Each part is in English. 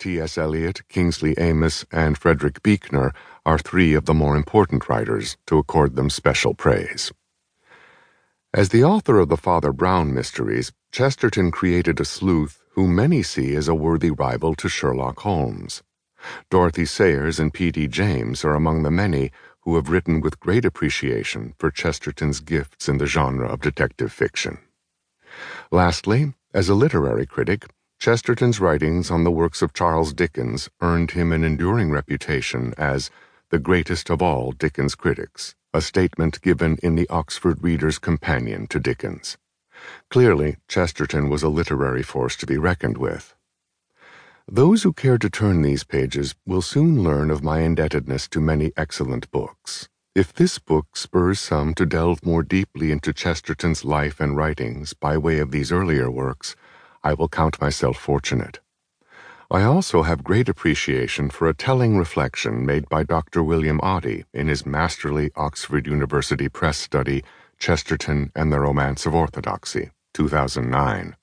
T.S. Eliot, Kingsley Amis, and Frederick Buechner are three of the more important writers to accord them special praise. As the author of the Father Brown mysteries, Chesterton created a sleuth whom many see as a worthy rival to Sherlock Holmes. Dorothy Sayers and P.D. James are among the many who have written with great appreciation for Chesterton's gifts in the genre of detective fiction. Lastly, as a literary critic, Chesterton's writings on the works of Charles Dickens earned him an enduring reputation as the greatest of all Dickens critics a statement given in the Oxford Reader's Companion to Dickens. Clearly, Chesterton was a literary force to be reckoned with. Those who care to turn these pages will soon learn of my indebtedness to many excellent books. If this book spurs some to delve more deeply into Chesterton's life and writings by way of these earlier works, I will count myself fortunate. I also have great appreciation for a telling reflection made by Dr. William Oddie in his masterly Oxford University Press study, Chesterton and the Romance of Orthodoxy, 2009.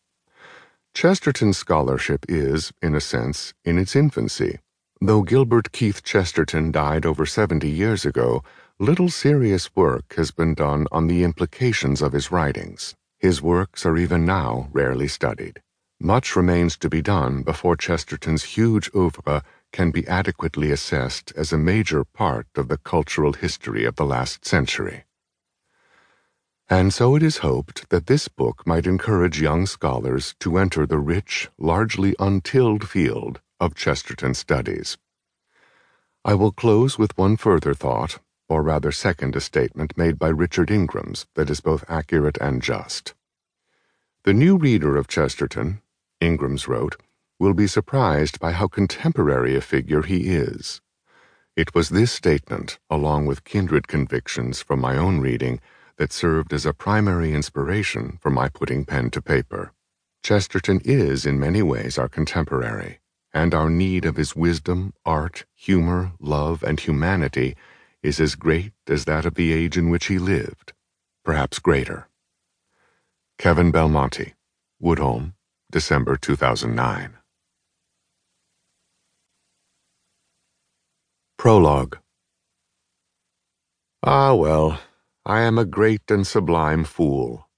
Chesterton's scholarship is, in a sense, in its infancy. Though Gilbert Keith Chesterton died over 70 years ago, little serious work has been done on the implications of his writings. His works are even now rarely studied. Much remains to be done before Chesterton's huge oeuvre can be adequately assessed as a major part of the cultural history of the last century. And so it is hoped that this book might encourage young scholars to enter the rich, largely untilled field of Chesterton studies. I will close with one further thought, or rather second a statement made by Richard Ingrams that is both accurate and just. The new reader of Chesterton, Ingrams wrote, will be surprised by how contemporary a figure he is. It was this statement, along with kindred convictions from my own reading, that served as a primary inspiration for my putting pen to paper. Chesterton is, in many ways, our contemporary, and our need of his wisdom, art, humor, love, and humanity is as great as that of the age in which he lived, perhaps greater. Kevin Belmonte, Woodholme, December 2009. Prologue Ah, well, I am a great and sublime fool.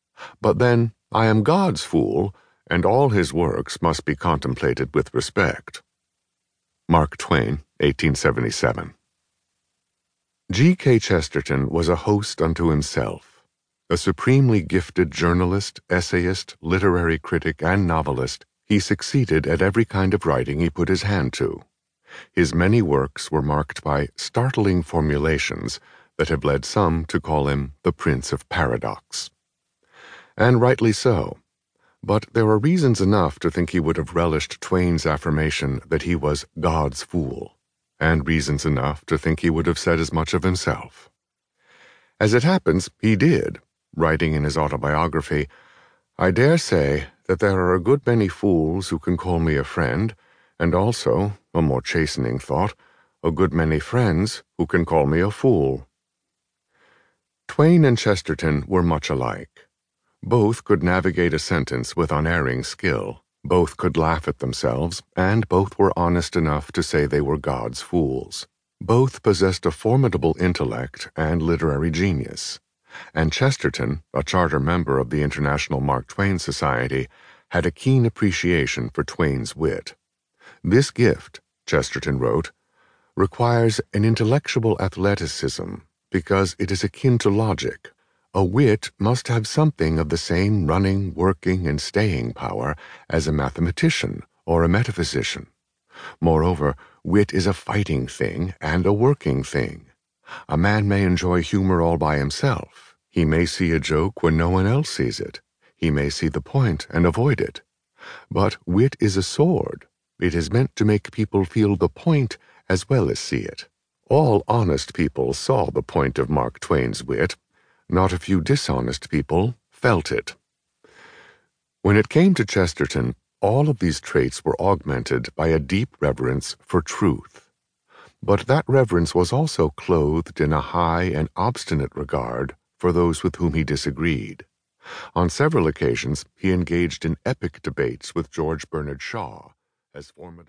But then, I am God's fool, and all his works must be contemplated with respect. Mark Twain, 1877. G. K. Chesterton was a host unto himself a supremely gifted journalist, essayist, literary critic, and novelist, he succeeded at every kind of writing he put his hand to. His many works were marked by startling formulations that have led some to call him the Prince of Paradox. And rightly so. But there are reasons enough to think he would have relished Twain's affirmation that he was God's fool, and reasons enough to think he would have said as much of himself. As it happens, he did writing in his autobiography, I dare say that there are a good many fools who can call me a friend, and also, a more chastening thought, a good many friends who can call me a fool. Twain and Chesterton were much alike. Both could navigate a sentence with unerring skill. Both could laugh at themselves, and both were honest enough to say they were God's fools. Both possessed a formidable intellect and literary genius and Chesterton, a charter member of the International Mark Twain Society, had a keen appreciation for Twain's wit. This gift, Chesterton wrote, requires an intellectual athleticism because it is akin to logic. A wit must have something of the same running, working, and staying power as a mathematician or a metaphysician. Moreover, wit is a fighting thing and a working thing. A man may enjoy humor all by himself. He may see a joke when no one else sees it. He may see the point and avoid it. But wit is a sword. It is meant to make people feel the point as well as see it. All honest people saw the point of Mark Twain's wit. Not a few dishonest people felt it. When it came to Chesterton, all of these traits were augmented by a deep reverence for truth. But that reverence was also clothed in a high and obstinate regard for those with whom he disagreed. On several occasions, he engaged in epic debates with George Bernard Shaw as formidable.